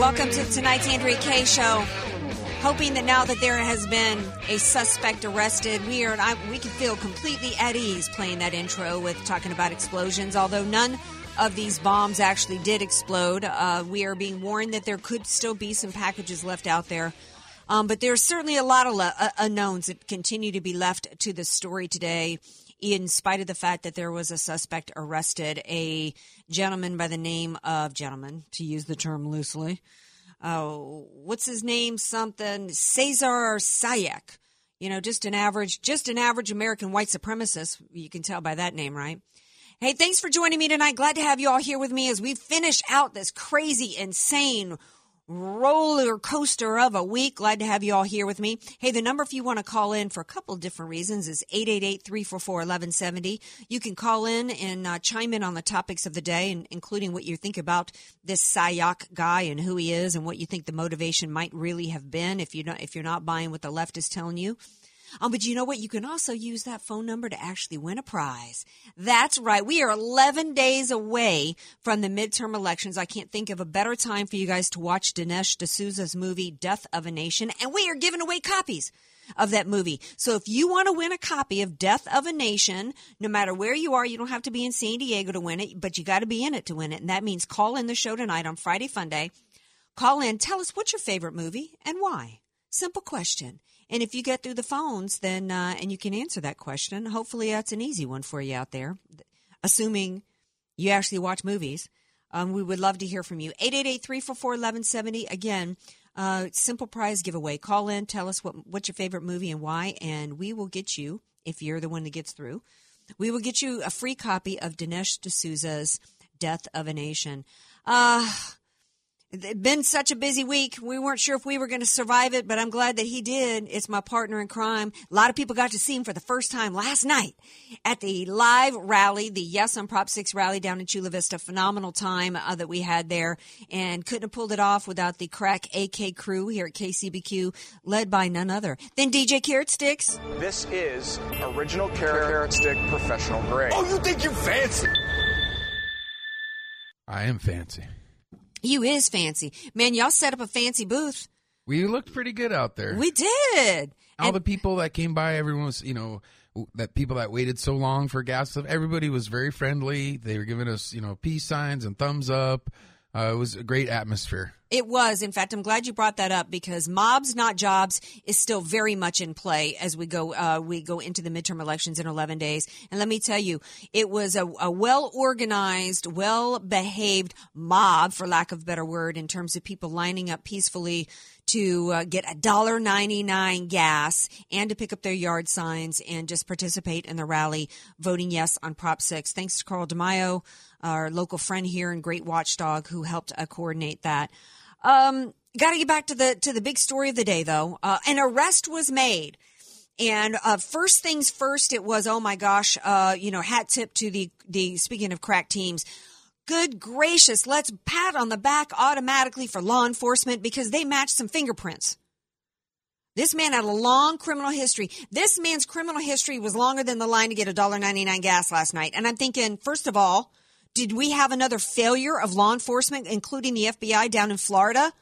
Welcome to tonight's Andrea Kaye show. Hoping that now that there has been a suspect arrested, we are I, we can feel completely at ease playing that intro with talking about explosions. Although none of these bombs actually did explode, uh, we are being warned that there could still be some packages left out there. Um, but there's certainly a lot of le- uh, unknowns that continue to be left to the story today in spite of the fact that there was a suspect arrested, a gentleman by the name of gentleman, to use the term loosely. Uh, what's his name? Something Cesar Sayoc. You know, just an average, just an average American white supremacist. You can tell by that name, right? Hey, thanks for joining me tonight. Glad to have you all here with me as we finish out this crazy, insane roller coaster of a week. Glad to have you all here with me. Hey, the number if you want to call in for a couple different reasons is 888-344-1170. You can call in and uh, chime in on the topics of the day, and including what you think about this Sayoc guy and who he is and what you think the motivation might really have been if you not if you're not buying what the left is telling you. Um, but you know what? You can also use that phone number to actually win a prize. That's right. We are 11 days away from the midterm elections. I can't think of a better time for you guys to watch Dinesh D'Souza's movie, Death of a Nation. And we are giving away copies of that movie. So if you want to win a copy of Death of a Nation, no matter where you are, you don't have to be in San Diego to win it, but you got to be in it to win it. And that means call in the show tonight on Friday Fun Day. Call in, tell us what's your favorite movie and why. Simple question. And if you get through the phones, then uh, and you can answer that question, hopefully that's an easy one for you out there. Assuming you actually watch movies, um, we would love to hear from you. 888-344-1170. Again, uh, simple prize giveaway. Call in, tell us what what's your favorite movie and why, and we will get you if you're the one that gets through. We will get you a free copy of Dinesh D'Souza's Death of a Nation. Uh, it's been such a busy week. We weren't sure if we were going to survive it, but I'm glad that he did. It's my partner in crime. A lot of people got to see him for the first time last night at the live rally, the Yes on Prop 6 rally down in Chula Vista. Phenomenal time uh, that we had there and couldn't have pulled it off without the crack AK crew here at KCBQ, led by none other than DJ Carrot Sticks. This is original carrot, carrot stick professional grade. Oh, you think you're fancy? I am fancy. You is fancy. Man, y'all set up a fancy booth. We looked pretty good out there. We did. All And- the people that came by, everyone was, you know, that people that waited so long for gas stuff, everybody was very friendly. They were giving us, you know, peace signs and thumbs up. Uh, it was a great atmosphere. It was. In fact, I'm glad you brought that up because mobs, not jobs, is still very much in play as we go uh, we go into the midterm elections in 11 days. And let me tell you, it was a, a well organized, well behaved mob, for lack of a better word, in terms of people lining up peacefully to uh, get a dollar ninety nine gas and to pick up their yard signs and just participate in the rally, voting yes on Prop Six. Thanks to Carl DeMaio, our local friend here and great watchdog who helped uh, coordinate that. Um, Got to get back to the to the big story of the day, though. Uh, an arrest was made. And uh, first things first, it was oh my gosh, uh, you know, hat tip to the the speaking of crack teams. Good gracious, let's pat on the back automatically for law enforcement because they matched some fingerprints. This man had a long criminal history. This man's criminal history was longer than the line to get a dollar ninety nine gas last night. And I'm thinking, first of all, did we have another failure of law enforcement, including the FBI down in Florida?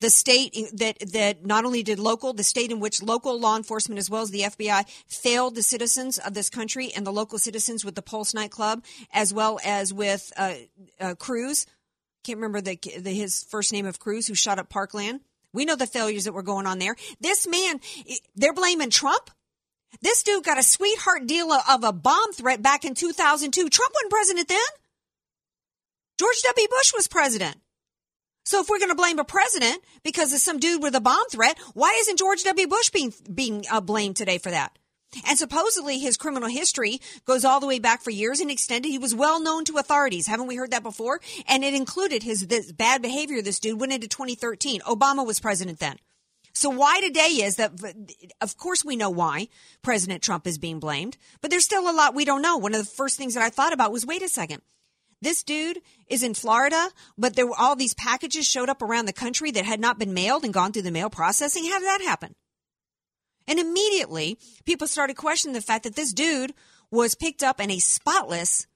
The state that that not only did local, the state in which local law enforcement as well as the FBI failed the citizens of this country and the local citizens with the Pulse nightclub, as well as with uh, uh, Cruz. Can't remember the, the his first name of Cruz, who shot up Parkland. We know the failures that were going on there. This man, they're blaming Trump. This dude got a sweetheart deal of a bomb threat back in 2002. Trump wasn't president then. George W. Bush was president. So if we're going to blame a president because of some dude with a bomb threat, why isn't George W. Bush being being uh, blamed today for that? And supposedly his criminal history goes all the way back for years and extended. He was well known to authorities. Haven't we heard that before? And it included his this bad behavior. This dude went into 2013. Obama was president then. So why today is that, of course we know why President Trump is being blamed, but there's still a lot we don't know. One of the first things that I thought about was, wait a second. This dude is in Florida, but there were all these packages showed up around the country that had not been mailed and gone through the mail processing. How did that happen? And immediately people started questioning the fact that this dude was picked up in a spotless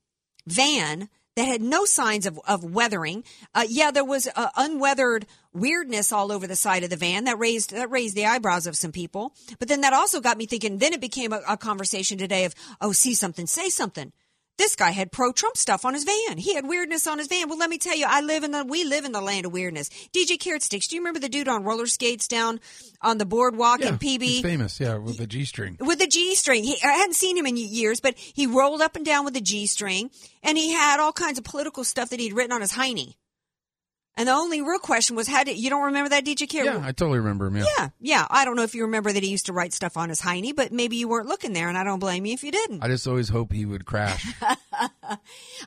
van that had no signs of, of weathering. Uh, yeah, there was uh, unweathered weirdness all over the side of the van that raised that raised the eyebrows of some people. But then that also got me thinking. Then it became a, a conversation today of, oh, see something, say something. This guy had pro Trump stuff on his van. He had weirdness on his van. Well, let me tell you, I live in the, we live in the land of weirdness. DJ Carrot Sticks, do you remember the dude on roller skates down on the boardwalk yeah, in PB? He's famous, yeah, with the G string. With the G string. I hadn't seen him in years, but he rolled up and down with the G string and he had all kinds of political stuff that he'd written on his hiney. And the only real question was, how did you don't remember that DJ Carrot? Yeah, I totally remember him. Yeah. yeah, yeah. I don't know if you remember that he used to write stuff on his hiney, but maybe you weren't looking there, and I don't blame you if you didn't. I just always hope he would crash.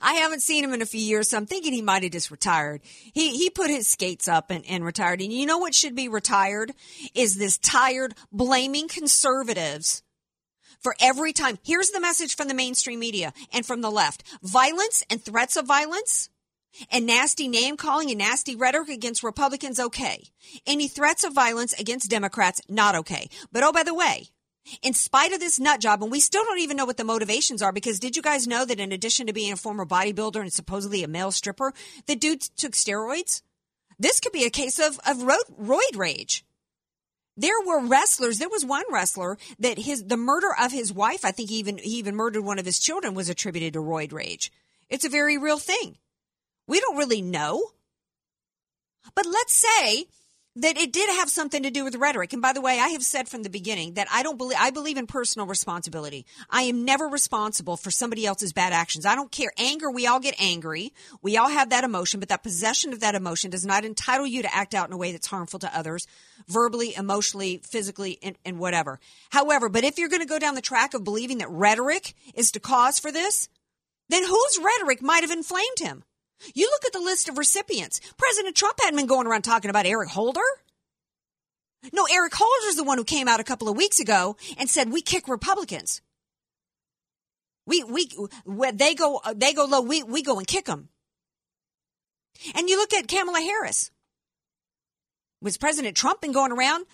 I haven't seen him in a few years, so I'm thinking he might have just retired. He he put his skates up and, and retired. And you know what should be retired is this tired blaming conservatives for every time. Here's the message from the mainstream media and from the left: violence and threats of violence and nasty name calling and nasty rhetoric against Republicans, okay. Any threats of violence against Democrats, not okay. But oh, by the way, in spite of this nut job, and we still don't even know what the motivations are, because did you guys know that in addition to being a former bodybuilder and supposedly a male stripper, the dude took steroids? This could be a case of, of roid rage. There were wrestlers. There was one wrestler that his the murder of his wife. I think he even he even murdered one of his children was attributed to roid rage. It's a very real thing. We don't really know. But let's say that it did have something to do with rhetoric. And by the way, I have said from the beginning that I don't believe, I believe in personal responsibility. I am never responsible for somebody else's bad actions. I don't care. Anger, we all get angry. We all have that emotion, but that possession of that emotion does not entitle you to act out in a way that's harmful to others, verbally, emotionally, physically, and, and whatever. However, but if you're going to go down the track of believing that rhetoric is the cause for this, then whose rhetoric might have inflamed him? You look at the list of recipients. President Trump hadn't been going around talking about Eric Holder. No, Eric Holder's the one who came out a couple of weeks ago and said we kick Republicans. We we they go they go low. We we go and kick them. And you look at Kamala Harris. Was President Trump been going around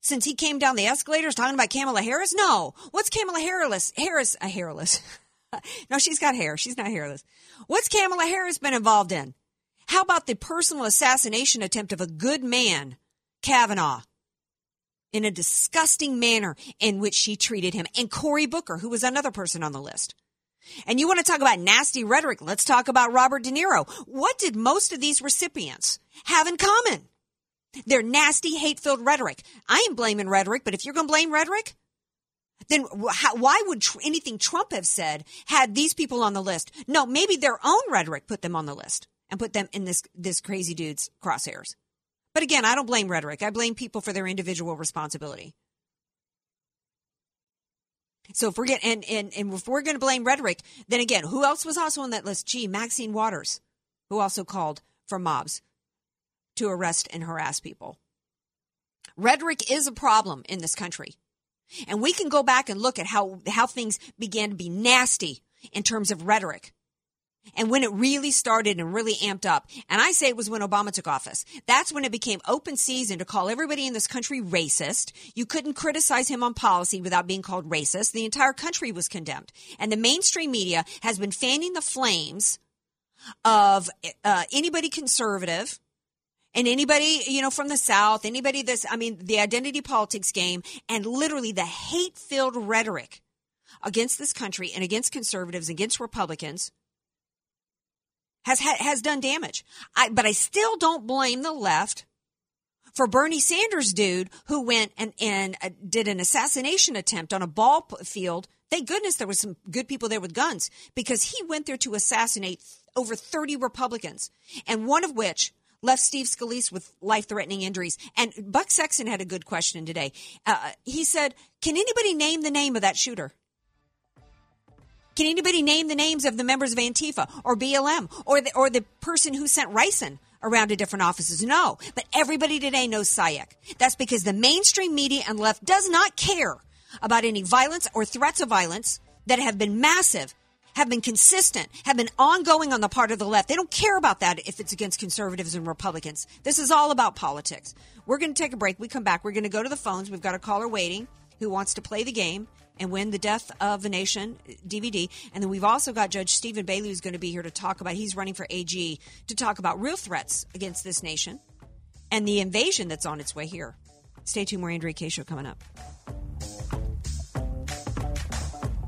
since he came down the escalators talking about Kamala Harris? No. What's Kamala Harris? Harris a uh, hairless. no, she's got hair. She's not hairless. What's Kamala Harris been involved in? How about the personal assassination attempt of a good man, Kavanaugh, in a disgusting manner in which she treated him, and Cory Booker, who was another person on the list. And you want to talk about nasty rhetoric? Let's talk about Robert De Niro. What did most of these recipients have in common? Their nasty, hate filled rhetoric. I ain't blaming rhetoric, but if you're going to blame rhetoric, then how, why would tr- anything Trump have said had these people on the list? No, maybe their own rhetoric put them on the list and put them in this this crazy dude's crosshairs. But again, I don't blame rhetoric. I blame people for their individual responsibility. So getting and, and, and if we're going to blame rhetoric, then again, who else was also on that list? Gee, Maxine Waters, who also called for mobs to arrest and harass people. Rhetoric is a problem in this country. And we can go back and look at how, how things began to be nasty in terms of rhetoric. And when it really started and really amped up, and I say it was when Obama took office, that's when it became open season to call everybody in this country racist. You couldn't criticize him on policy without being called racist. The entire country was condemned. And the mainstream media has been fanning the flames of uh, anybody conservative and anybody, you know, from the South, anybody this, I mean, the identity politics game and literally the hate filled rhetoric against this country and against conservatives, and against Republicans has, has done damage. I, but I still don't blame the left for Bernie Sanders dude who went and, and uh, did an assassination attempt on a ball field. Thank goodness there was some good people there with guns because he went there to assassinate over 30 Republicans and one of which left Steve Scalise with life threatening injuries. And Buck Sexton had a good question today. Uh, he said, Can anybody name the name of that shooter? Can anybody name the names of the members of Antifa or BLM or the, or the person who sent ricin around to different offices? No. But everybody today knows Sayoc. That's because the mainstream media and left does not care about any violence or threats of violence that have been massive have been consistent, have been ongoing on the part of the left. They don't care about that if it's against conservatives and Republicans. This is all about politics. We're going to take a break. We come back. We're going to go to the phones. We've got a caller waiting who wants to play the game and win the Death of the Nation uh, DVD. And then we've also got Judge Steven Bailey who's going to be here to talk about, he's running for AG, to talk about real threats against this nation and the invasion that's on its way here. Stay tuned. More Andrea Kaye. Show coming up.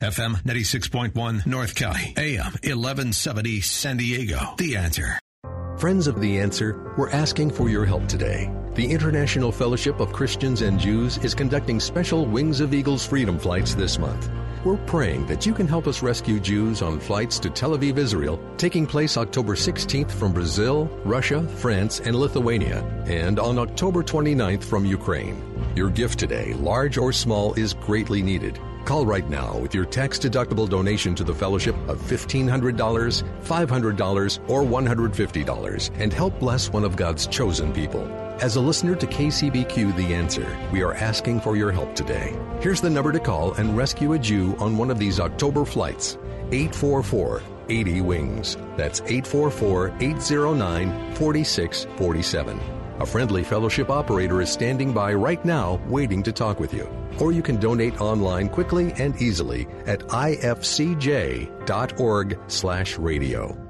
FM 96.1 North County, AM 1170 San Diego. The answer. Friends of The Answer, we're asking for your help today. The International Fellowship of Christians and Jews is conducting special Wings of Eagles freedom flights this month. We're praying that you can help us rescue Jews on flights to Tel Aviv, Israel, taking place October 16th from Brazil, Russia, France, and Lithuania, and on October 29th from Ukraine. Your gift today, large or small, is greatly needed. Call right now with your tax deductible donation to the fellowship of $1,500, $500, or $150 and help bless one of God's chosen people. As a listener to KCBQ The Answer, we are asking for your help today. Here's the number to call and rescue a Jew on one of these October flights 844 80 Wings. That's 844 809 4647. A friendly fellowship operator is standing by right now waiting to talk with you. Or you can donate online quickly and easily at ifcj.org/radio.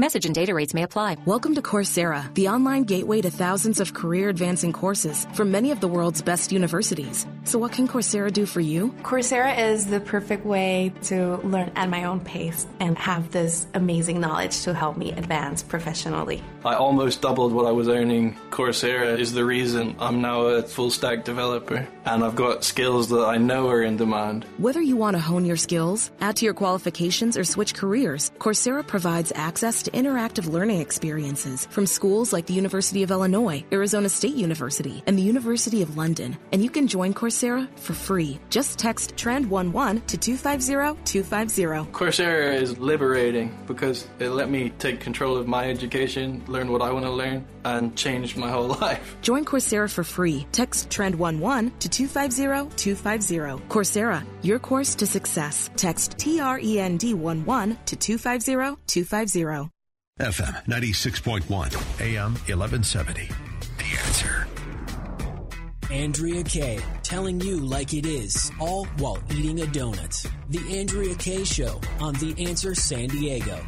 Message and data rates may apply. Welcome to Coursera, the online gateway to thousands of career advancing courses from many of the world's best universities. So, what can Coursera do for you? Coursera is the perfect way to learn at my own pace and have this amazing knowledge to help me advance professionally. I almost doubled what I was earning. Coursera is the reason I'm now a full stack developer, and I've got skills that I know are in demand. Whether you want to hone your skills, add to your qualifications, or switch careers, Coursera provides access to interactive learning experiences from schools like the University of Illinois, Arizona State University, and the University of London. And you can join Coursera for free. Just text TREND11 to 250-250. Coursera is liberating because it let me take control of my education, learn what I want to learn, and change my whole life. Join Coursera for free. Text TREND11 to 250-250. Coursera, your course to success. Text T-R-E-N-D-11 to 250-250. FM 96.1, AM 1170. The answer. Andrea Kaye, telling you like it is, all while eating a donut. The Andrea Kaye Show on The Answer San Diego.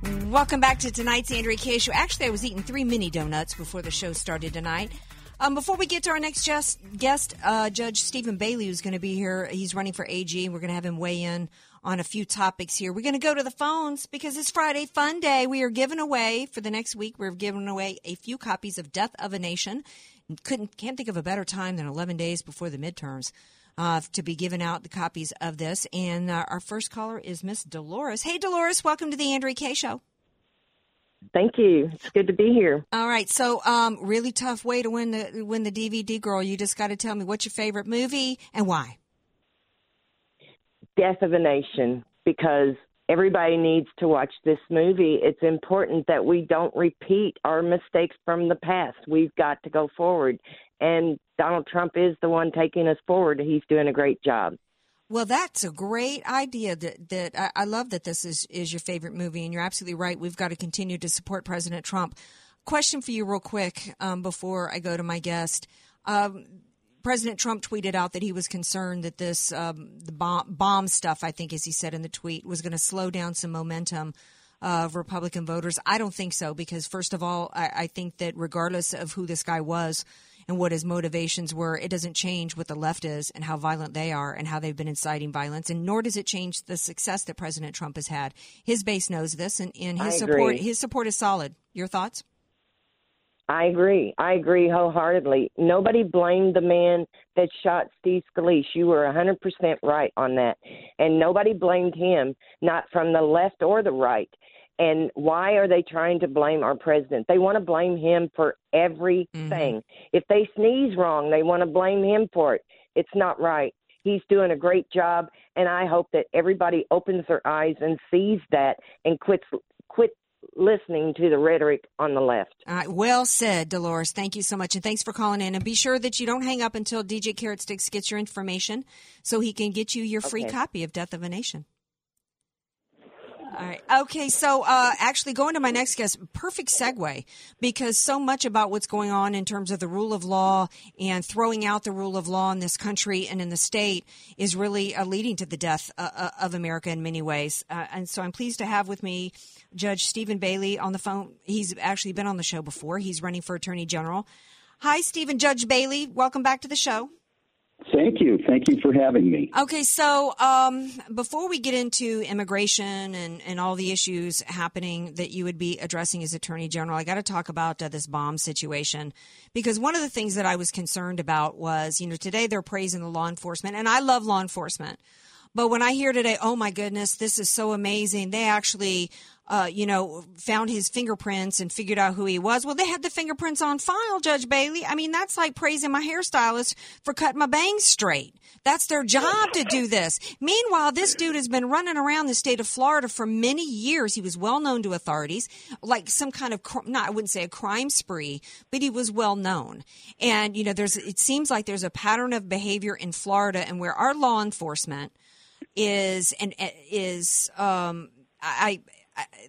Welcome back to tonight's Andrea Kaye Show. Actually, I was eating three mini donuts before the show started tonight. Um, before we get to our next just, guest, uh, Judge Steven Bailey, who's going to be here, he's running for AG, we're going to have him weigh in on a few topics here. We're going to go to the phones because it's Friday Fun Day. We are giving away for the next week. We're giving away a few copies of Death of a Nation. Couldn't can't think of a better time than 11 days before the midterms. Uh, to be given out the copies of this. And uh, our first caller is Miss Dolores. Hey, Dolores, welcome to the Andrea Kaye Show. Thank you. It's good to be here. All right. So, um, really tough way to win the win the DVD, girl. You just got to tell me what's your favorite movie and why. Death of a Nation, because everybody needs to watch this movie. It's important that we don't repeat our mistakes from the past. We've got to go forward. And Donald Trump is the one taking us forward. He's doing a great job. Well, that's a great idea. That that I, I love that this is is your favorite movie, and you're absolutely right. We've got to continue to support President Trump. Question for you, real quick, um, before I go to my guest. Um, President Trump tweeted out that he was concerned that this um, the bomb, bomb stuff, I think, as he said in the tweet, was going to slow down some momentum of Republican voters. I don't think so because, first of all, I, I think that regardless of who this guy was and what his motivations were, it doesn't change what the left is and how violent they are and how they've been inciting violence, and nor does it change the success that President Trump has had. His base knows this, and, and his support his support is solid. Your thoughts? I agree. I agree wholeheartedly. Nobody blamed the man that shot Steve Scalise. You were 100% right on that. And nobody blamed him, not from the left or the right. And why are they trying to blame our president? They want to blame him for everything. Mm-hmm. If they sneeze wrong, they want to blame him for it. It's not right. He's doing a great job, and I hope that everybody opens their eyes and sees that and quits quit listening to the rhetoric on the left. All right, well said, Dolores. Thank you so much, and thanks for calling in. And be sure that you don't hang up until DJ Carrot Sticks gets your information, so he can get you your free Okay. copy of Death of a Nation. All right. Okay. So, uh, actually, going to my next guest, perfect segue because so much about what's going on in terms of the rule of law and throwing out the rule of law in this country and in the state is really uh, leading to the death uh, uh, of America in many ways. Uh, and so, I'm pleased to have with me Judge Steven Bailey on the phone. He's actually been on the show before. He's running for Attorney General. Hi, Steven. Judge Bailey. Welcome back to the show. Thank you. Thank you for having me. Okay, so um, before we get into immigration and, and all the issues happening that you would be addressing as Attorney General, I got to talk about uh, this bomb situation because one of the things that I was concerned about was, you know, today they're praising the law enforcement, and I love law enforcement. But when I hear today, oh my goodness, this is so amazing, they actually, uh, you know, found his fingerprints and figured out who he was. Well, they had the fingerprints on file, Judge Bailey. I mean, that's like praising my hairstylist for cutting my bangs straight. That's their job to do this. Meanwhile, this dude has been running around the state of Florida for many years. He was well known to authorities, like some kind of, not, I wouldn't say a crime spree, but he was well known. And, you know, there's, it seems like there's a pattern of behavior in Florida and where our law enforcement is, and is, um, I,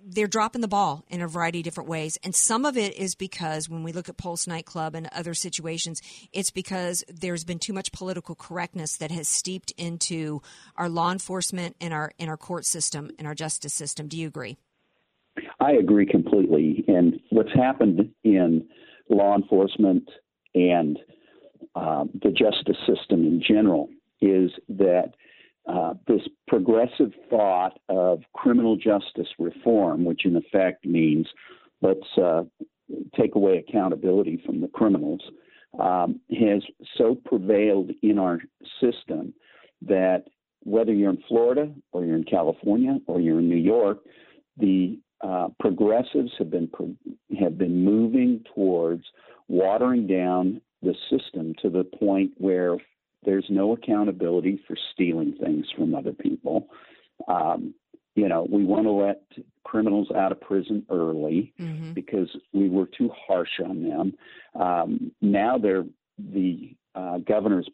they're dropping the ball in a variety of different ways. And some of it is because when we look at Pulse nightclub and other situations, it's because there's been too much political correctness that has steeped into our law enforcement and our in our court system and our justice system. Do you agree? I agree completely. And what's happened in law enforcement and um, the justice system in general is that uh, this progressive thought of criminal justice reform, which in effect means let's uh, take away accountability from the criminals, um, has so prevailed in our system that whether you're in Florida or you're in California or you're in New York, the uh, progressives have been pro- have been moving towards watering down the system to the point where there's no accountability for stealing things from other people. Um, you know, we want to let criminals out of prison early Mm-hmm. because we were too harsh on them. Um, now they're the uh, governor's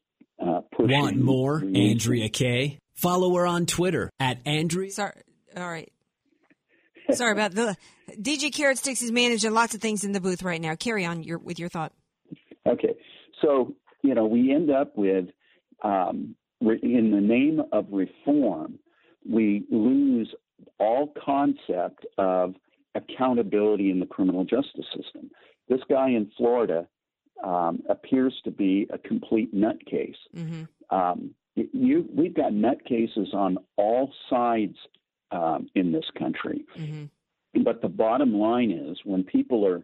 uh, pushing. Want more? we- Andrea Kaye. Follow her on Twitter at Andrea. Sorry. All right. Sorry about the DJ Carrot Sticks is managing lots of things in the booth right now. Carry on your with your thought. Okay, so you know we end up with, um, in the name of reform, we lose all concept of accountability in the criminal justice system. This guy in Florida um, appears to be a complete nutcase. Mm-hmm. Um, you, we've got nutcases on all sides um, in this country. Mm-hmm. But the bottom line is when people are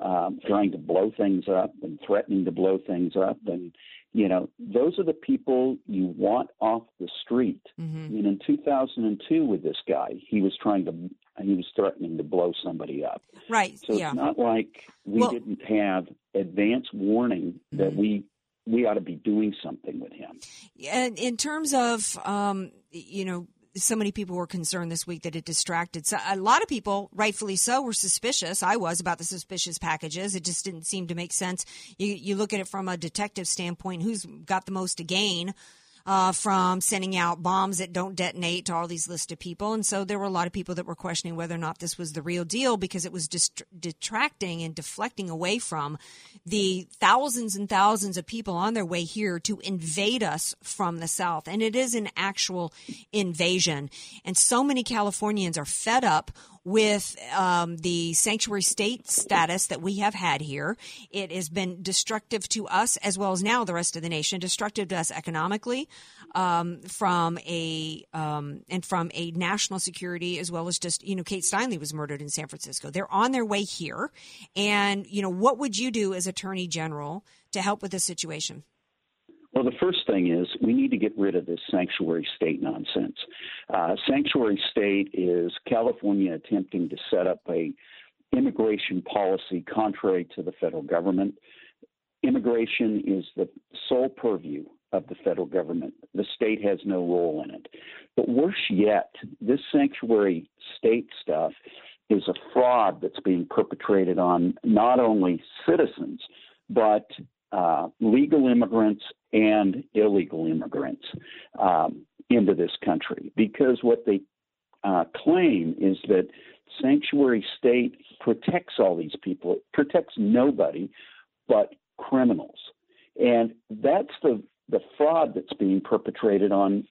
um, trying to blow things up and threatening to blow things up, and you know those are the people you want off the street. Mm-hmm. I mean, in 2002 with this guy, he was trying to he was threatening to blow somebody up. Right. So yeah. it's not like we Well- didn't have advance warning that Mm-hmm. we we ought to be doing something with him. And in terms of, um, you know, so many people were concerned this week that it distracted. So a lot of people, rightfully so, were suspicious. I was about the suspicious packages. It just didn't seem to make sense. You, you look at it from a detective standpoint, who's got the most to gain? Uh, from sending out bombs that don't detonate to all these listed people. And so there were a lot of people that were questioning whether or not this was the real deal because it was dist- detracting and deflecting away from the thousands and thousands of people on their way here to invade us from the South. And it is an actual invasion. And so many Californians are fed up with um, the sanctuary state status that we have had here. It has been destructive to us as well as now the rest of the nation, destructive to us economically, um, from a um, and from a national security as well as just you know Kate Steinle was murdered in San Francisco. They're on their way here, and you know what would you do as Attorney General to help with this situation? Well, the first thing is we need to get rid of this sanctuary state nonsense. Uh, sanctuary state is California attempting to set up a immigration policy contrary to the federal government. Immigration is the sole purview of the federal government. The state has no role in it. But worse yet, this sanctuary state stuff is a fraud that's being perpetrated on not only citizens, but uh, legal immigrants and illegal immigrants um, into this country. Because what they uh, claim is that sanctuary state protects all these people, it protects nobody but criminals. And that's the, the fraud that's being perpetrated on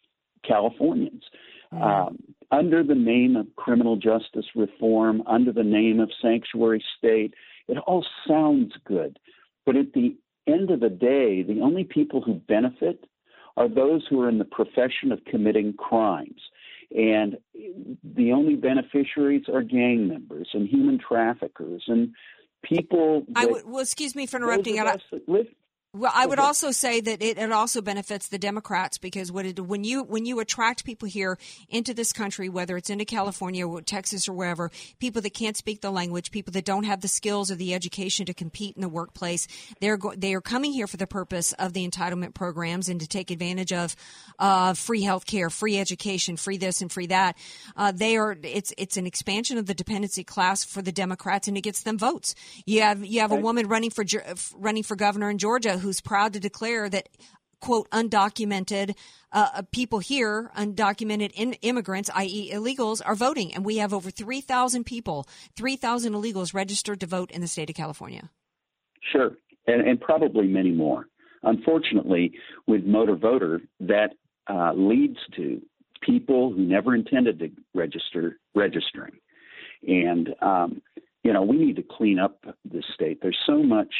Californians. Um, under the name of criminal justice reform, under the name of sanctuary state, it all sounds good. But at the end of the day, the only people who benefit are those who are in the profession of committing crimes. And the only beneficiaries are gang members and human traffickers and people. I that- would, well, excuse me for interrupting. of I- us that live Well, I would also say that it, it also benefits the Democrats because what it, when you when you attract people here into this country, whether it's into California or Texas or wherever, people that can't speak the language, people that don't have the skills or the education to compete in the workplace, they're go, they are coming here for the purpose of the entitlement programs and to take advantage of uh, free health care, free education, free this and free that. Uh, they are it's it's an expansion of the dependency class for the Democrats and it gets them votes. You have you have a woman running for running for governor in Georgia who's proud to declare that quote undocumented uh, people here, undocumented in, immigrants, i.e., illegals, are voting, and we have over three thousand people, three thousand illegals registered to vote in the state of California. Sure, and, and probably many more. Unfortunately, with motor voter, that uh, leads to people who never intended to register registering, and um, you know we need to clean up this state. There's so much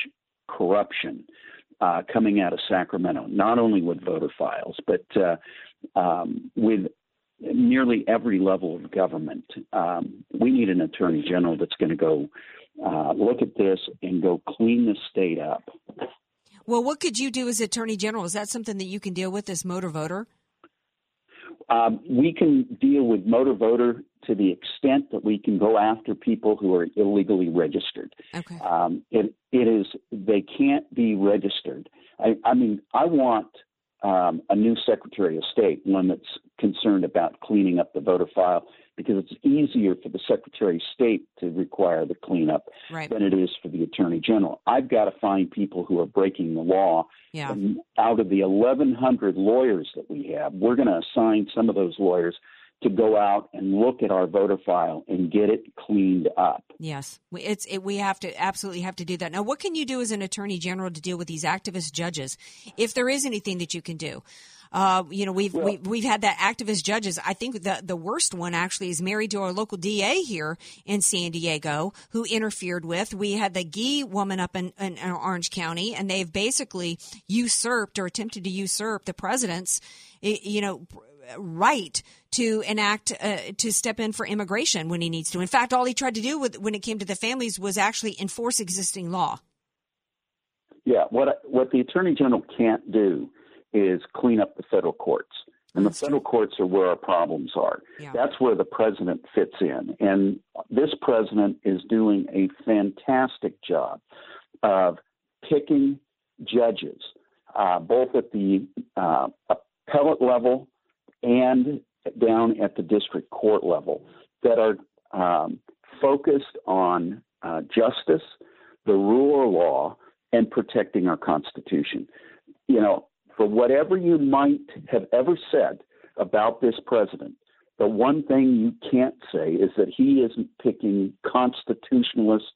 corruption uh, coming out of Sacramento, not only with voter files, but uh, um, with nearly every level of government. Um, we need an attorney general that's going to go uh, look at this and go clean the state up. Well, what could you do as Attorney General? Is that something that you can deal with as motor voter? Um, we can deal with motor voter to the extent that we can go after people who are illegally registered. Okay. Um, it, it is they can't be registered. I, I mean, I want um, a new Secretary of State, one that's concerned about cleaning up the voter file, because it's easier for the Secretary of State to require the cleanup Right. than it is for the Attorney General. I've got to find people who are breaking the law. Yeah. And out of the 1,100 lawyers that we have, we're going to assign some of those lawyers to go out and look at our voter file and get it cleaned up. Yes, We- it's it, we have to absolutely have to do that. Now, what can you do as an attorney general to deal with these activist judges, if there is anything that you can do? Uh, you know, we've, we've we've had that activist judges. I think the the worst one actually is married to our local DA here in San Diego, who interfered with. We had the Gee woman up in, in Orange County, and they've basically usurped or attempted to usurp the president's, you know, right to enact uh, to step in for immigration when he needs to. In fact, all he tried to do with, when it came to the families was actually enforce existing law. Yeah, what what the attorney general can't do is clean up the federal courts, and the federal courts are where our problems are. That's where the president fits in, and this president is doing a fantastic job of picking judges, uh, both at the uh, appellate level and down at the district court level, that are um, focused on uh, justice, the rule of law, and protecting our Constitution. You know, for whatever you might have ever said about this president, the one thing you can't say is that he isn't picking constitutionalist,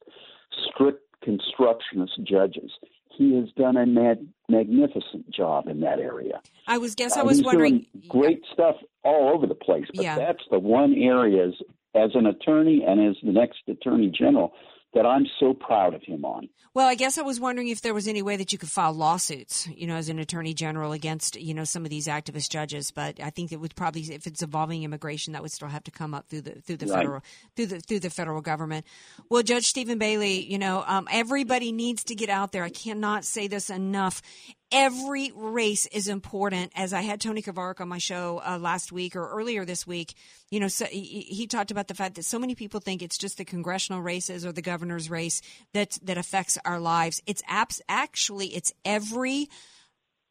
strict constructionist judges. He has done a mag- magnificent job in that area. I was guess I Uh, was wondering. great stuff all over the place, but Yeah. that's the one area as, as an attorney and as the next attorney general that I'm so proud of him on. Well, I guess I was wondering if there was any way that you could file lawsuits, you know, as an attorney general against, you know, some of these activist judges. But I think it would probably, if it's involving immigration, that would still have to come up through the through the Right. federal through the through the federal government. Well, Judge Steven Bailey, you know, um, everybody needs to get out there. I cannot say this enough. Every race is important. As I had Tony Krvaric on my show uh, last week or earlier this week, you know, so he, he talked about the fact that so many people think it's just the congressional races or the governor's race that that affects our lives. It's abs- actually it's every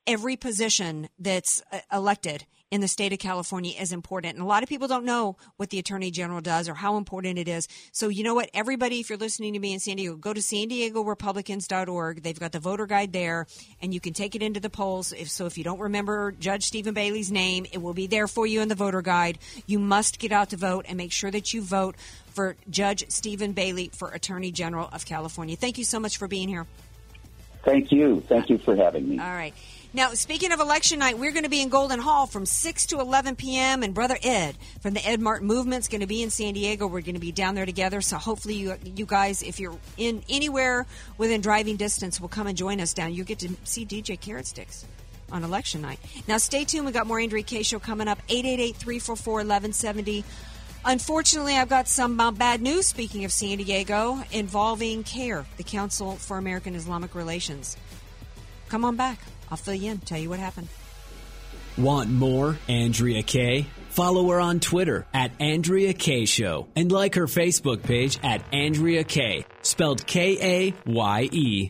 every position that's uh, elected in the state of California is important. And a lot of people don't know what the attorney general does or how important it is. So, you know what? Everybody, if you're listening to me in San Diego, go to san diego republicans.org. They've got the voter guide there and you can take it into the polls. If, so if you don't remember Judge Steven Bailey's name, it will be there for you in the voter guide. You must get out to vote and make sure that you vote for Judge Steven Bailey for Attorney General of California. Thank you so much for being here. Thank you. Thank you for having me. All right. Now, speaking of election night, we're going to be in Golden Hall from 6 to 11 p.m. And Brother Ed from the Ed Martin Movement is going to be in San Diego. We're going to be down there together. So hopefully, you, you guys, if you're in anywhere within driving distance, will come and join us down. You get to see DJ Carrot Sticks on election night. Now, stay tuned. we got more Andrea Kaye. Show coming up 888 344 1170. Unfortunately, I've got some bad news, speaking of San Diego, involving CAIR, the Council for American Islamic Relations. Come on back. I'll fill you in, tell you what happened. Want more Andrea Kaye? Follow her on Twitter at Andrea Kaye Show and like her Facebook page at Andrea Kaye, spelled K A Y E.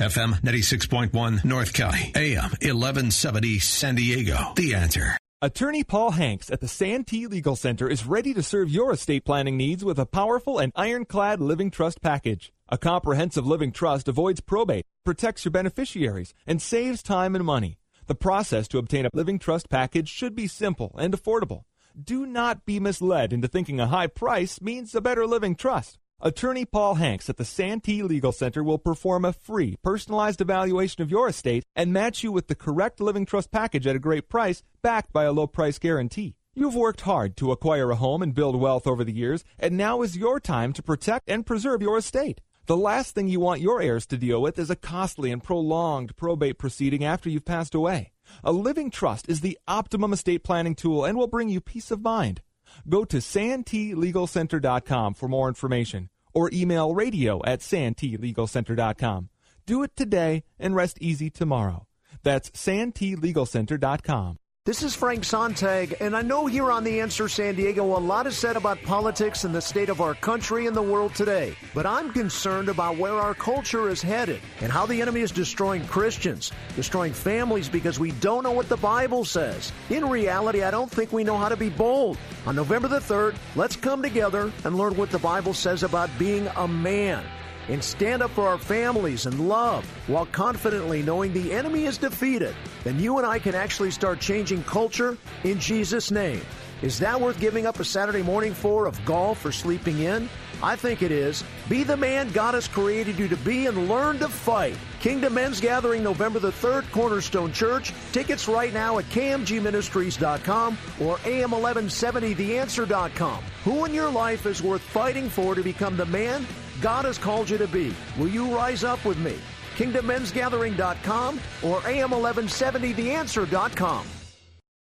FM 96.1 North County, AM 1170 San Diego. The answer. Attorney Paul Hanks at the Santee Legal Center is ready to serve your estate planning needs with a powerful and ironclad living trust package. A comprehensive living trust avoids probate, protects your beneficiaries, and saves time and money. The process to obtain a living trust package should be simple and affordable. Do not be misled into thinking a high price means a better living trust. Attorney Paul Hanks at the Santee Legal Center will perform a free, personalized evaluation of your estate and match you with the correct living trust package at a great price, backed by a low price guarantee. You've worked hard to acquire a home and build wealth over the years, and now is your time to protect and preserve your estate. The last thing you want your heirs to deal with is a costly and prolonged probate proceeding after you've passed away. A living trust is the optimum estate planning tool and will bring you peace of mind. Go to santeelegalcenter.com for more information or email radio at santeelegalcenter.com. Do it today and rest easy tomorrow. That's santeelegalcenter.com. This is Frank Sontag, and I know here on The Answer San Diego, a lot is said about politics and the state of our country and the world today. But I'm concerned about where our culture is headed and how the enemy is destroying Christians, destroying families because we don't know what the Bible says. In reality, I don't think we know how to be bold. On November the 3rd, let's come together and learn what the Bible says about being a man and stand up for our families and love while confidently knowing the enemy is defeated, then you and I can actually start changing culture in Jesus' name. Is that worth giving up a Saturday morning for of golf or sleeping in? I think it is. Be the man God has created you to be and learn to fight. Kingdom Men's Gathering November the 3rd, Cornerstone Church. Tickets right now at kmgministries.com or am1170theanswer.com. Who in your life is worth fighting for to become the man God has called you to be. Will you rise up with me? KingdomMen'sGathering.com or AM1170TheAnswer.com.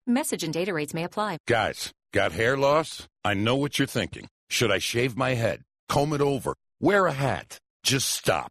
Message and data rates may apply. Guys, got hair loss? I know what you're thinking. Should I shave my head? Comb it over? Wear a hat? Just stop.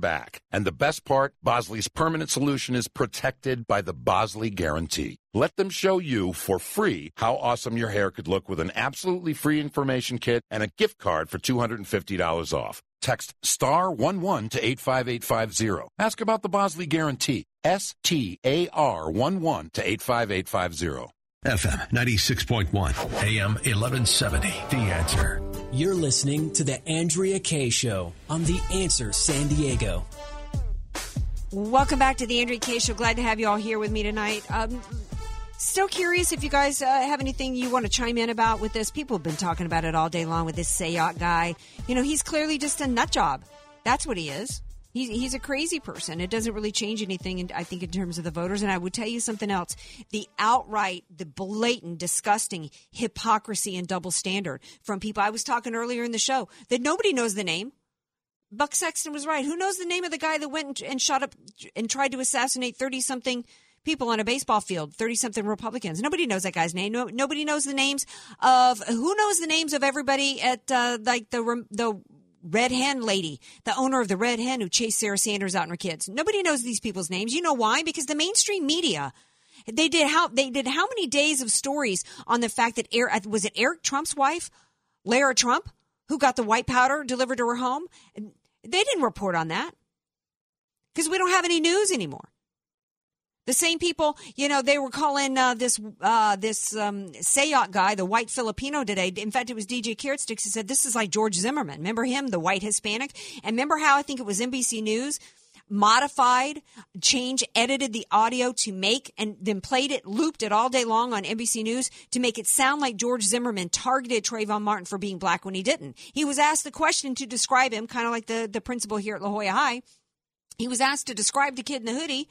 back. And the best part, Bosley's permanent solution is protected by the Bosley Guarantee. Let them show you for free how awesome your hair could look with an absolutely free information kit and a gift card for $250 off. Text star 11 to 85850. Ask about the Bosley Guarantee. S T A R 11 to 85850. FM 96.1, AM 1170. The answer. You're listening to The Andrea Kaye Show on The Answer San Diego. Welcome back to the Andrea Kaye Show. Glad to have you all here with me tonight. Um, still curious if you guys uh, have anything you want to chime in about with this. People have been talking about it all day long with this Sayoc guy. You know, he's clearly just a nut job. That's what he is. He's, he's a crazy person. It doesn't really change anything, in, I think, in terms of the voters. And I would tell you something else. The outright, the blatant, disgusting hypocrisy and double standard from people. I was talking earlier in the show that nobody knows the name. Buck Sexton was right. Who knows the name of the guy that went and, and shot up and tried to assassinate 30 something people on a baseball field, 30 something Republicans? Nobody knows that guy's name. No, nobody knows the names of, who knows the names of everybody at, uh, like the, the, Red Hen lady, the owner of the Red Hen who chased Sarah Sanders out and her kids. Nobody knows these people's names. You know why? Because the mainstream media, they did how they did how many days of stories on the fact that Eric, was it Eric Trump's wife, Lara Trump, who got the white powder delivered to her home? They didn't report on that because we don't have any news anymore. The same people, you know, they were calling uh, this uh, this um, Sayoc guy, the white Filipino today. In fact, it was DJ Carrot Sticks who said this is like George Zimmerman. Remember him, the white Hispanic? And remember how I think it was NBC News modified, changed, edited the audio to make, and then played it, looped it all day long on NBC News to make it sound like George Zimmerman targeted Trayvon Martin for being black when he didn't. He was asked the question to describe him, kind of like the, the principal here at La Jolla High. He was asked to describe the kid in the hoodie,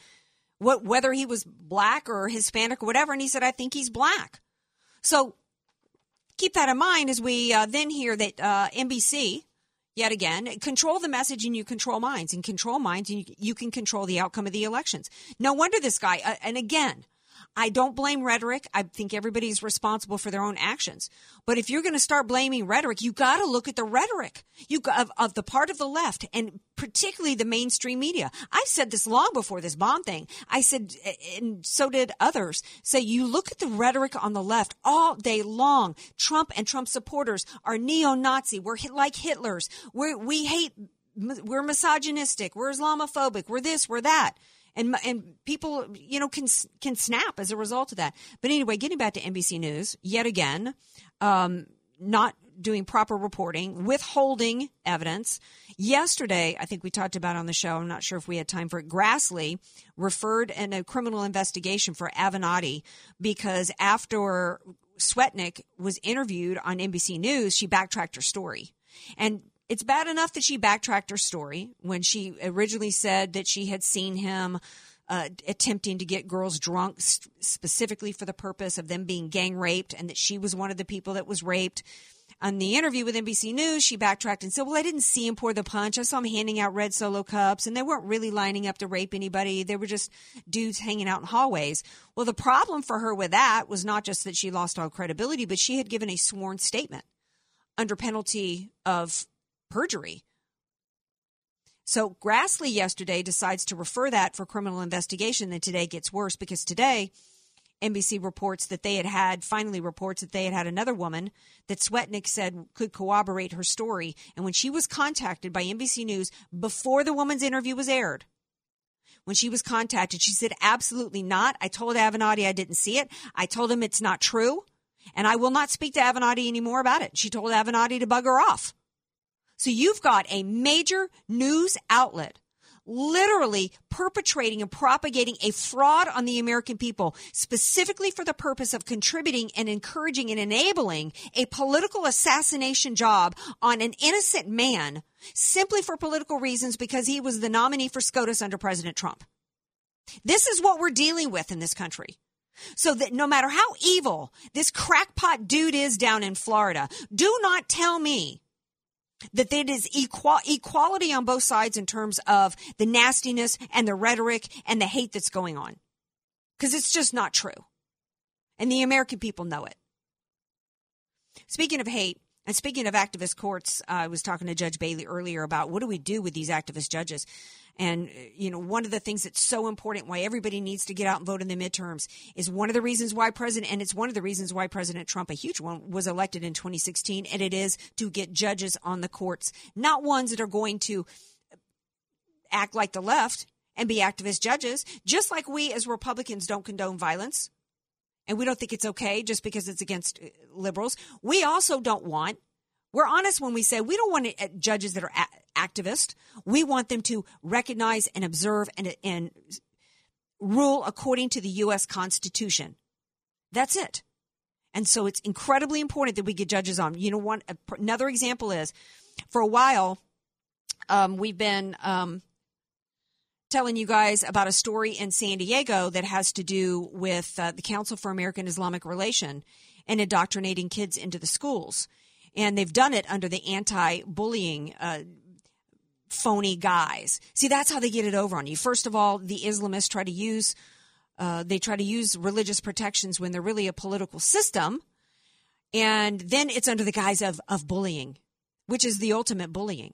what, whether he was black or Hispanic or whatever, and he said, I think he's black. So keep that in mind as we uh, then hear that uh, NBC, yet again, control the message and you control minds. And control minds and you, you can control the outcome of the elections. No wonder this guy, uh, and again, I don't blame rhetoric. I think everybody's responsible for their own actions. But if you're going to start blaming rhetoric, you got to look at the rhetoric you of, of the part of the left and particularly the mainstream media. I said this long before this bomb thing. I said, and so did others. Say you look at the rhetoric on the left all day long. Trump and Trump supporters are neo-Nazi. We're like Hitler's. we we hate. We're misogynistic. We're Islamophobic. We're this. We're that and and people you know can can snap as a result of that. But anyway, getting back to NBC News yet again, um, not doing proper reporting, withholding evidence. Yesterday, I think we talked about on the show. I'm not sure if we had time for it. Grassley referred in a criminal investigation for Avenatti because after Swetnick was interviewed on NBC News, she backtracked her story. And it's bad enough that she backtracked her story when she originally said that she had seen him uh, attempting to get girls drunk specifically for the purpose of them being gang raped and that she was one of the people that was raped. On the interview with NBC News, she backtracked and said, Well, I didn't see him pour the punch. I saw him handing out red solo cups, and they weren't really lining up to rape anybody. They were just dudes hanging out in hallways. Well, the problem for her with that was not just that she lost all credibility, but she had given a sworn statement under penalty of perjury. So Grassley yesterday decides to refer that for criminal investigation, and today gets worse because today NBC reports that they had had, finally reports that they had had another woman that Swetnick said could corroborate her story. And when she was contacted by NBC News before the woman's interview was aired, when she was contacted, she said, absolutely not. I told Avenatti I didn't see it. I told him it's not true. And I will not speak to Avenatti anymore about it. She told Avenatti to bug her off. So you've got a major news outlet literally perpetrating and propagating a fraud on the American people, specifically for the purpose of contributing and encouraging and enabling a political assassination job on an innocent man simply for political reasons because he was the nominee for SCOTUS under President Trump. This is what we're dealing with in this country. So that no matter how evil this crackpot dude is down in Florida, do not tell me that it is equal, equality on both sides in terms of the nastiness and the rhetoric and the hate that's going on. Because it's just not true. And the American people know it. Speaking of hate, and speaking of activist courts, uh, I was talking to Judge Bailey earlier about what do we do with these activist judges. And, you know, one of the things that's so important why everybody needs to get out and vote in the midterms is one of the reasons why President, and it's one of the reasons why President Trump, a huge one, was elected in 2016. And it is to get judges on the courts, not ones that are going to act like the left and be activist judges, just like we as Republicans don't condone violence. And we don't think it's okay just because it's against uh, liberals. We also don't want we're honest when we say we don't want uh, judges that are a- activist. We want them to recognize and observe and, and rule according to the U.S. Constitution. That's it. And so it's incredibly important that we get judges on. You know, one another example is for a while um, we've been um, telling you guys about a story in San Diego that has to do with uh, the Council for American Islamic Relation and indoctrinating kids into the schools and they've done it under the anti-bullying uh, phony guys. See, that's how they get it over on you. First of all, the Islamists try to use uh, they try to use religious protections when they're really a political system, and then it's under the guise of of bullying, which is the ultimate bullying.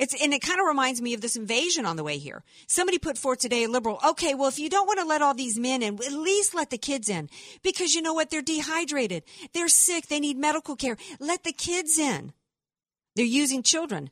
It's, and it kind of reminds me of this invasion on the way here. Somebody put forth today, a liberal, okay, well, if you don't want to let all these men in, at least let the kids in. Because you know what? They're dehydrated. They're sick. They need medical care. Let the kids in. They're using children,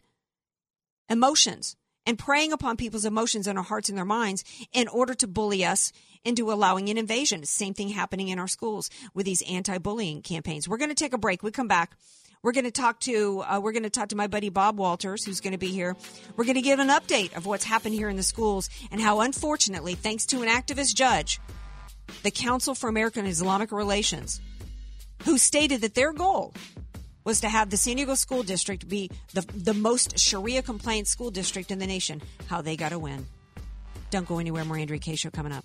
emotions, and preying upon people's emotions and our hearts and their minds in order to bully us into allowing an invasion. Same thing happening in our schools with these anti-bullying campaigns. We're going to take a break. We come back. We're going to talk to uh, we're going to talk to my buddy Bob Walters, who's going to be here. We're going to give an update of what's happened here in the schools and how, unfortunately, thanks to an activist judge, the Council for American Islamic Relations, who stated that their goal was to have the San Diego School District be the the most Sharia compliant school district in the nation. How they got to win. Don't go anywhere. More Andrea Kaye show coming up.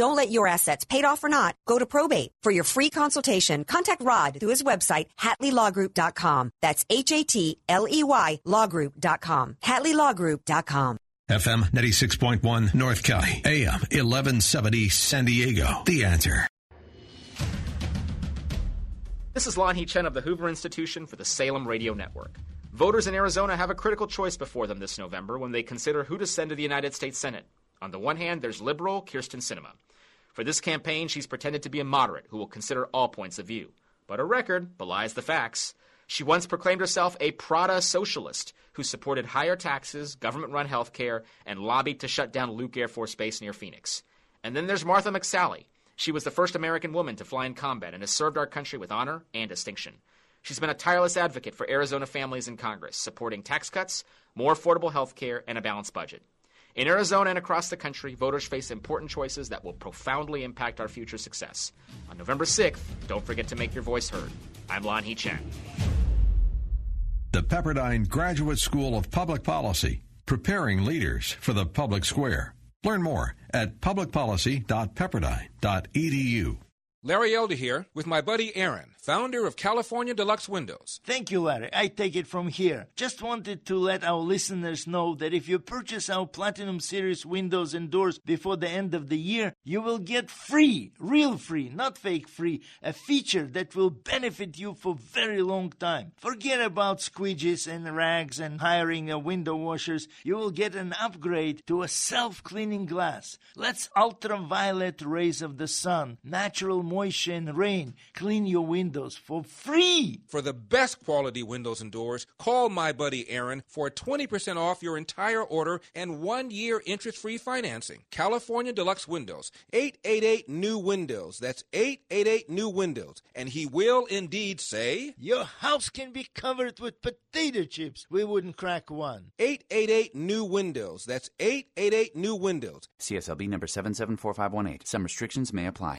Don't let your assets, paid off or not, go to probate. For your free consultation, contact Rod through his website, HatleyLawGroup.com. That's H-A-T-L-E-Y lawgroup.com. HatleyLawGroup.com. FM 96.1 North County, AM 1170 San Diego. The answer. This is Lanhee Chen of the Hoover Institution for the Salem Radio Network. Voters in Arizona have a critical choice before them this November when they consider who to send to the United States Senate. On the one hand, there's liberal Kyrsten Sinema. For this campaign, she's pretended to be a moderate who will consider all points of view. But her record belies the facts. She once proclaimed herself a Prada socialist who supported higher taxes, government run health care, and lobbied to shut down Luke Air Force Base near Phoenix. And then there's Martha McSally. She was the first American woman to fly in combat and has served our country with honor and distinction. She's been a tireless advocate for Arizona families in Congress, supporting tax cuts, more affordable health care, and a balanced budget. In Arizona and across the country, voters face important choices that will profoundly impact our future success. On November 6th, don't forget to make your voice heard. I'm Lanhee Chen. The Pepperdine Graduate School of Public Policy, preparing leaders for the public square. Learn more at publicpolicy.pepperdine.edu. Larry Elder here with my buddy Aaron, founder of California Deluxe Windows. Thank you, Larry. I take it from here. Just wanted to let our listeners know that if you purchase our Platinum Series windows and doors before the end of the year, you will get free, real free, not fake free, a feature that will benefit you for very long time. Forget about squeegees and rags and hiring a window washers. You will get an upgrade to a self-cleaning glass. Let's ultraviolet rays of the sun, natural moisture and rain clean your windows for free. For the best quality windows and doors, call my buddy Aaron for 20% off your entire order and one year interest free financing. California Deluxe Windows, 888 New Windows. That's 888 New Windows. And he will indeed say, Your house can be covered with potato chips. We wouldn't crack one. 888 New Windows. That's 888 New Windows. CSLB number 774518. Some restrictions may apply.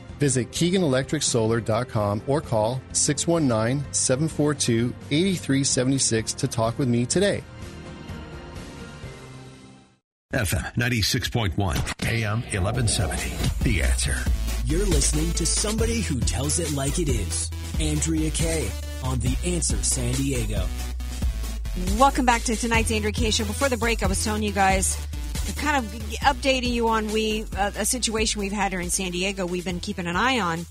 Visit KeeganElectricSolar.com or call 619 742 8376 to talk with me today. FM 96.1, AM 1170. The answer. You're listening to somebody who tells it like it is. Andrea Kaye on The Answer San Diego. Welcome back to tonight's Andrea Kaye show. Before the break, I was telling you guys kind of updating you on we uh, a situation we've had here in San Diego. We've been keeping an eye on,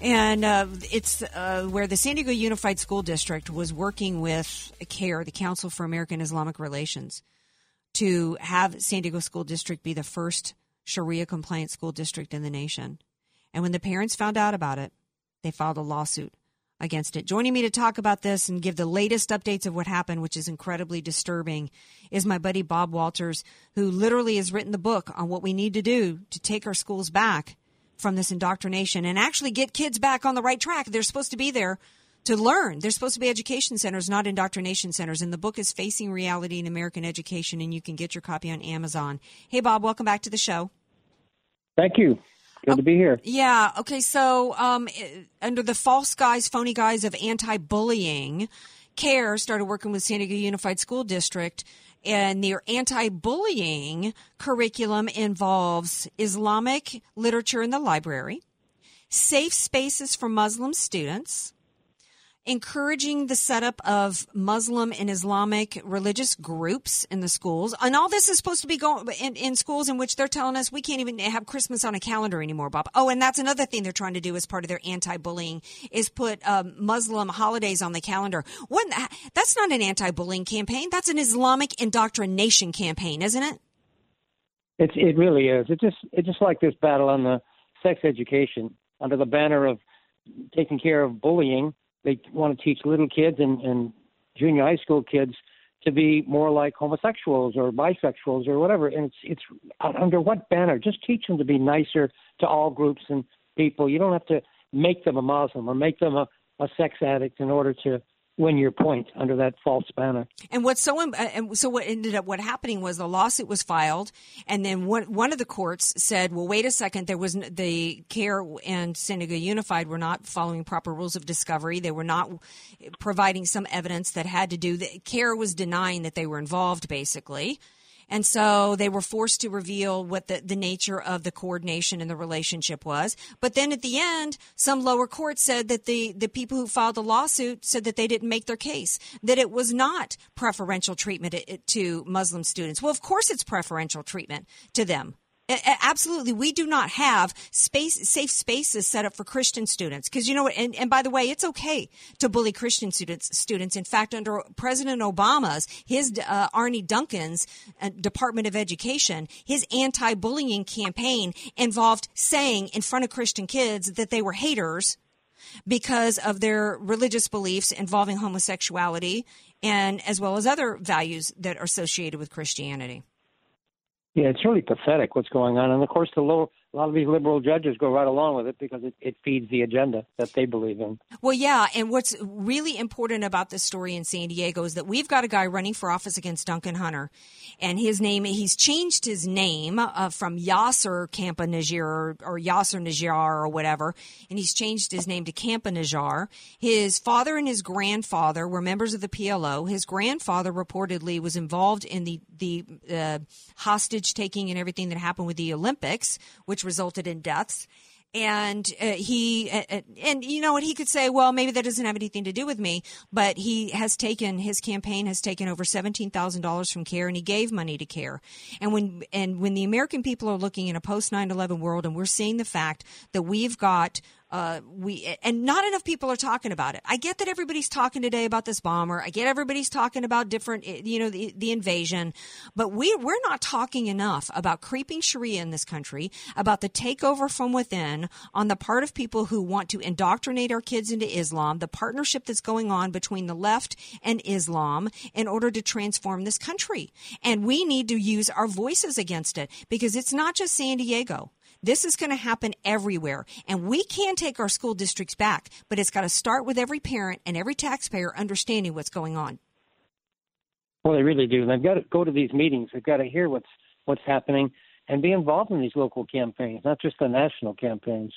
and uh, it's uh, where the San Diego Unified School District was working with CAIR, the Council for American Islamic Relations, to have San Diego School District be the first Sharia compliant school district in the nation. And when the parents found out about it, they filed a lawsuit against it. Joining me to talk about this and give the latest updates of what happened, which is incredibly disturbing, is my buddy Bob Walters, who literally has written the book on what we need to do to take our schools back from this indoctrination and actually get kids back on the right track. They're supposed to be there to learn. They're supposed to be education centers, not indoctrination centers. And the book is Facing Reality in American Education, and you can get your copy on Amazon. Hey, Bob, welcome back to the show. Thank you. Good to be here. Yeah. Okay. So, um, under the false guise, phony guise of anti-bullying, CAIR started working with San Diego Unified School District, and their anti-bullying curriculum involves Islamic literature in the library, safe spaces for Muslim students, encouraging the setup of Muslim and Islamic religious groups in the schools. And all this is supposed to be going in, in, schools in which they're telling us we can't even have Christmas on a calendar anymore, Bob. Oh, and that's another thing they're trying to do as part of their anti-bullying is put um, Muslim holidays on the calendar. When, that's not an anti-bullying campaign. That's an Islamic indoctrination campaign, isn't it? It's, it really is. It just, it's just like this battle on the sex education under the banner of taking care of bullying they want to teach little kids and, and junior high school kids to be more like homosexuals or bisexuals or whatever. And it's it's under what banner? Just teach them to be nicer to all groups and people. You don't have to make them a Muslim or make them a, a sex addict in order to win your point under that false banner. And what's so and so what ended up what happening was the lawsuit was filed, and then one one of the courts said, "Well, wait a second, there was the CAIR and Diego Unified were not following proper rules of discovery. They were not providing some evidence that had to do. The CAIR was denying that they were involved, basically." And so they were forced to reveal what the, the nature of the coordination and the relationship was. But then at the end, some lower court said that the, the people who filed the lawsuit said that they didn't make their case, that it was not preferential treatment to Muslim students. Well, of course it's preferential treatment to them. Absolutely, we do not have space, safe spaces set up for Christian students because you know what. And, and, by the way, it's okay to bully Christian students. Students, in fact, under President Obama's, his uh, Arne Duncan's uh, Department of Education, his anti-bullying campaign involved saying in front of Christian kids that they were haters because of their religious beliefs involving homosexuality and as well as other values that are associated with Christianity. Yeah, it's really pathetic what's going on, and of course, the lower a lot of these liberal judges go right along with it because it, it feeds the agenda that they believe in. Well, yeah, and what's really important about this story in San Diego is that we've got a guy running for office against Duncan Hunter, and his name he's changed his name uh, from Yasser Campa or, or Yasser Najjar or whatever, and he's changed his name to Campa Najjar. His father and his grandfather were members of the PLO. His grandfather reportedly was involved in the the uh, hostage taking and everything that happened with the Olympics, which which resulted in deaths. And uh, he, uh, uh, and you know what, he could say, well, maybe that doesn't have anything to do with me, but he has taken, his campaign has taken over $17,000 from CAIR and he gave money to CAIR. And when, and when the American people are looking in a post 9 11 world and we're seeing the fact that we've got uh, we and not enough people are talking about it. I get that everybody's talking today about this bomber. I get everybody's talking about different, eh, you know, the, the invasion, but we we're not talking enough about creeping Sharia in this country, about the takeover from within on the part of people who want to indoctrinate our kids into Islam, the partnership that's going on between the left and Islam in order to transform this country. And we need to use our voices against it because it's not just San Diego. This is going to happen everywhere. And we can take our school districts back, but it's got to start with every parent and every taxpayer understanding what's going on. Well, they really do. They've got to go to these meetings. They've got to hear what's what's happening and be involved in these local campaigns, not just the national campaigns.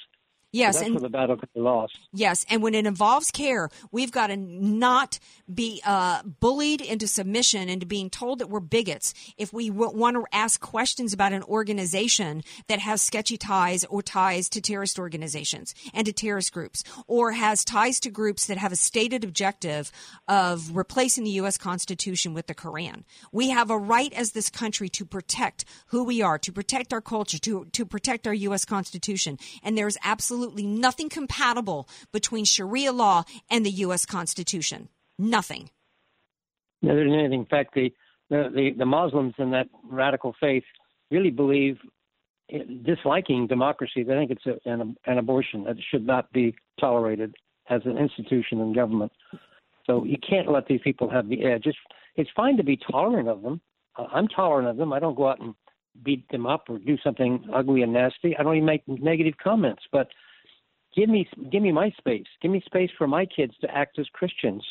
Yes, so that's and where the battle be lost. Yes, and when it involves CAIR, we've got to not be uh, bullied into submission, into being told that we're bigots. If we w- want to ask questions about an organization that has sketchy ties or ties to terrorist organizations and to terrorist groups, or has ties to groups that have a stated objective of replacing the U.S. Constitution with the Koran, we have a right as this country to protect who we are, to protect our culture, to to protect our U.S. Constitution, and there's absolutely absolutely nothing compatible between Sharia law and the U.S. Constitution. Nothing. No, there isn't anything. In fact, the, the, the, Muslims in that radical faith really believe eh, disliking democracy. They think it's a, an, an abortion that should not be tolerated as an institution in government. So you can't let these people have the edge. It's, it's fine to be tolerant of them. I'm tolerant of them. I don't go out and beat them up or do something ugly and nasty. I don't even make negative comments. But give me give me my space. Give me space for my kids to act as Christians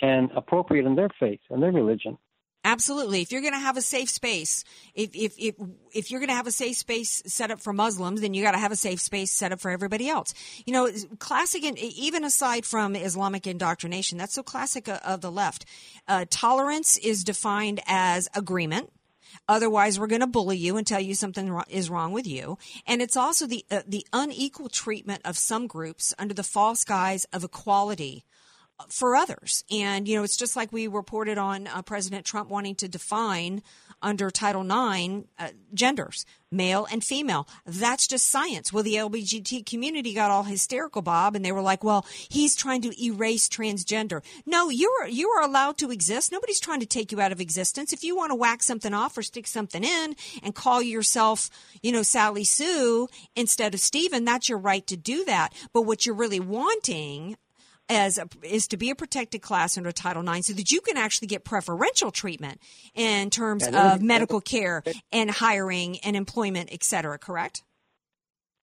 and appropriate in their faith and their religion. Absolutely. If you're going to have a safe space, if if if if you're going to have a safe space set up for Muslims, then you got to have a safe space set up for everybody else. You know, classic, even aside from Islamic indoctrination, that's so classic of the left. Uh, tolerance is defined as agreement. Otherwise, we're going to bully you and tell you something is wrong with you. And it's also the uh, the unequal treatment of some groups under the false guise of equality for others. And, you know, it's just like we reported on uh, President Trump wanting to define under Title IX uh, genders, male and female. That's just science. Well, the LGBT community got all hysterical, Bob, and they were like, well, he's trying to erase transgender. No, you're, you are allowed to exist. Nobody's trying to take you out of existence. If you want to whack something off or stick something in and call yourself, you know, Sally Sue instead of Stephen, that's your right to do that. But what you're really wanting as a, is to be a protected class under Title IX, so that you can actually get preferential treatment in terms of medical care and hiring and employment, et cetera. Correct?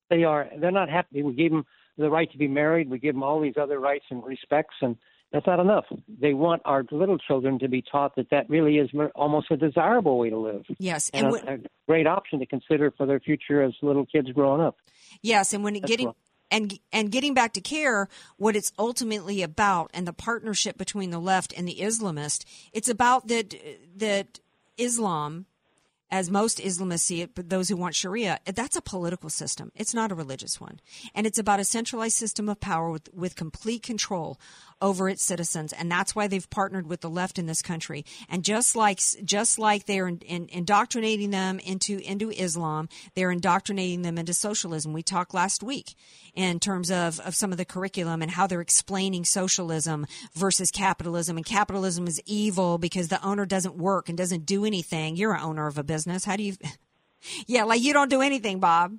They are. They're not happy. We gave them the right to be married. We give them all these other rights and respects, and that's not enough. They want our little children to be taught that that really is almost a desirable way to live. Yes, and, and a, a, great option to consider for their future as little kids growing up. Yes, and when it getting and and getting back to CAIR, what it's ultimately about, and the partnership between the left and the Islamist, it's about that that Islam, as most Islamists see it, but those who want Sharia, that's a political system. It's not a religious one, and it's about a centralized system of power with with complete control over its citizens, and that's why they've partnered with the left in this country. And just like just like they're in, in, indoctrinating them into into Islam, they're indoctrinating them into socialism. We talked last week in terms of, of some of the curriculum and how they're explaining socialism versus capitalism. And capitalism is evil because the owner doesn't work and doesn't do anything. You're an owner of a business. How do you? yeah, like you don't do anything, Bob.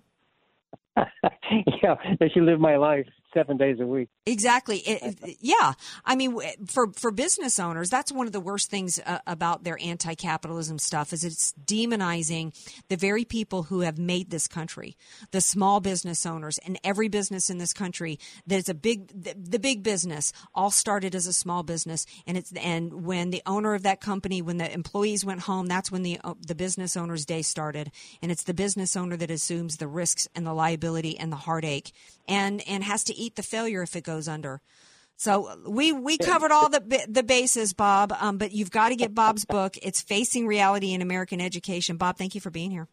yeah, I should live my life seven days a week. Exactly. It, yeah. I mean, for for business owners, that's one of the worst things uh, about their anti-capitalism stuff is it's demonizing the very people who have made this country, the small business owners, and every business in this country that's a big the, the big business all started as a small business, and it's and when the owner of that company, when the employees went home, that's when the uh, the business owner's day started, and it's the business owner that assumes the risks and the liability and the heartache, and and has to eat the failure if it goes under. So we we covered all the the bases, Bob. Um, but you've got to get Bob's book. It's Facing Reality in American Education. Bob, thank you for being here.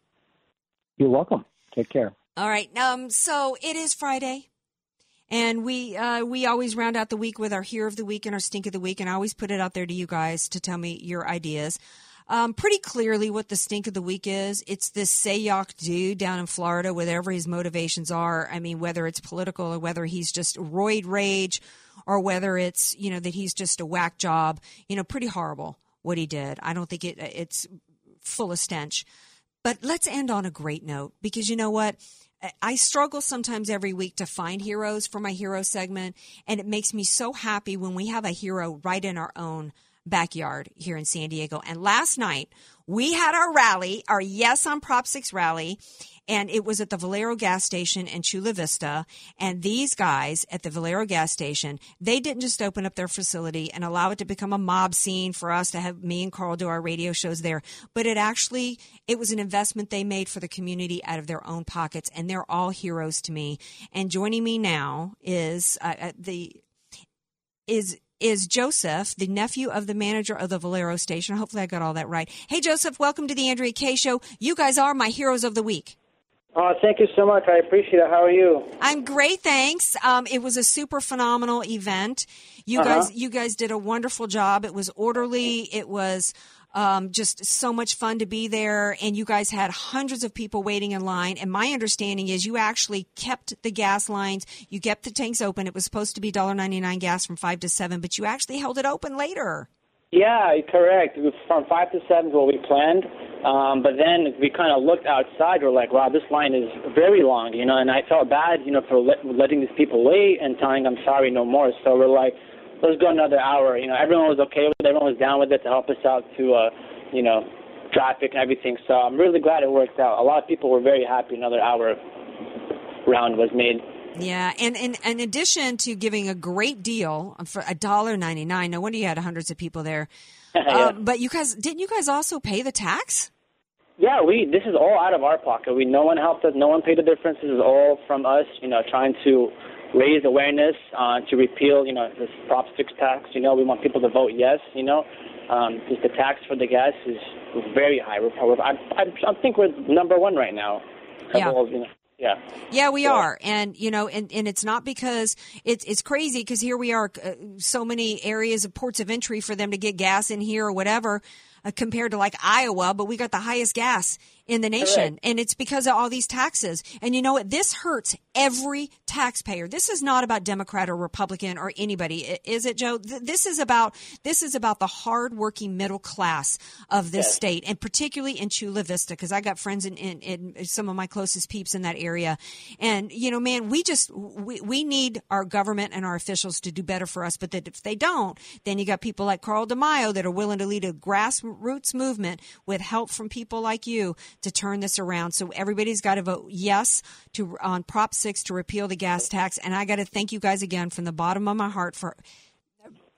You're welcome. Take care. All right. Um. So it is Friday, and we uh, we always round out the week with our Hero of the Week and our Stink of the Week, and I always put it out there to you guys to tell me your ideas. Um, pretty clearly, what the stink of the week is, it's this Sayoc dude down in Florida, whatever his motivations are. I mean, whether it's political or whether he's just roid rage or whether it's, you know, that he's just a whack job, you know, pretty horrible what he did. I don't think it, it's full of stench. But let's end on a great note because you know what? I struggle sometimes every week to find heroes for my hero segment, and it makes me so happy when we have a hero right in our own backyard here in San Diego. And last night we had our rally, our Yes on Prop 6 rally, and it was at the Valero gas station in Chula Vista. And these guys at the Valero gas station, they didn't just open up their facility and allow it to become a mob scene for us to have me and Carl do our radio shows there, but it actually, it was an investment they made for the community out of their own pockets. And they're all heroes to me. And joining me now is uh, uh the, is is Joseph, the nephew of the manager of the Valero station. Hopefully, I got all that right. Hey, Joseph, welcome to the Andrea Kaye Show. You guys are my heroes of the week. Oh, thank you so much. I appreciate it. How are you? I'm great, thanks. Um, it was a super phenomenal event. You uh-huh. guys, you guys did a wonderful job. It was orderly. It was um, just so much fun to be there. And you guys had hundreds of people waiting in line. And my understanding is you actually kept the gas lines, you kept the tanks open. It was supposed to be $1.99 gas from 5 to 7, but you actually held it open later. Yeah, correct. From 5 to 7 is what we planned. Um, but then we kind of looked outside. We're like, wow, this line is very long, you know. And I felt bad, you know, for let, letting these people wait and telling them sorry, no more. So we're like, let's go another hour. You know, everyone was okay with it. Everyone was down with it to help us out to, uh, you know, traffic and everything. So I'm really glad it worked out. A lot of people were very happy. Another hour round was made. Yeah, and, and in addition to giving a great deal for a dollar ninety nine, no wonder you had hundreds of people there. Yeah. Um, but you guys didn't you guys also pay the tax? Yeah, we. This is all out of our pocket. We. No one helped us. No one paid the difference. This is all from us. You know, trying to raise awareness uh, to repeal. You know, this Prop Six tax. You know, we want people to vote yes. You know, um, just the tax for the gas is very high. We're probably. I, I, I think we're number one right now. Yeah. All, you know, yeah. Yeah, we are, and you know, and, and it's not because it's it's crazy because here we are, uh, so many areas of ports of entry for them to get gas in here or whatever, uh, compared to like Iowa, but we got the highest gas in the nation, Correct. and it's because of all these taxes. And you know what? This hurts every taxpayer. This is not about Democrat or Republican or anybody, is it, Joe? This is about this is about the hardworking middle class of this Yes. state, and particularly in Chula Vista, because I got friends in, in, in some of my closest peeps in that area. And, you know, man, we just, we, we need our government and our officials to do better for us. But that if they don't, then you got people like Carl DeMaio that are willing to lead a grassroots movement with help from people like you to turn this around. So everybody's got to vote yes to on Prop 6 to repeal the gas tax. And I got to thank you guys again from the bottom of my heart for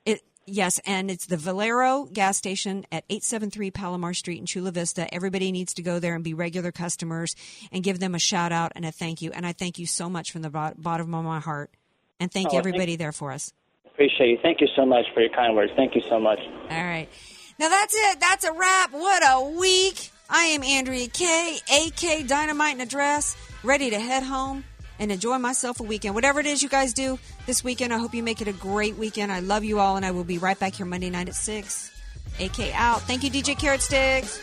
it. Yes, and it's the Valero gas station at 873 Palomar Street in Chula Vista. Everybody needs to go there and be regular customers and give them a shout out and a thank you. And I thank you so much from the bottom of my heart. And thank Oh, thank- everybody there for us. Appreciate you. Thank you so much for your kind words. Thank you so much. All right. Now that's it. That's a wrap. What a week. I am Andrea Kaye, AK Dynamite in a Dress, ready to head home and enjoy myself a weekend. Whatever it is you guys do this weekend, I hope you make it a great weekend. I love you all, and I will be right back here Monday night at 6. AK out. Thank you, DJ Carrot Sticks.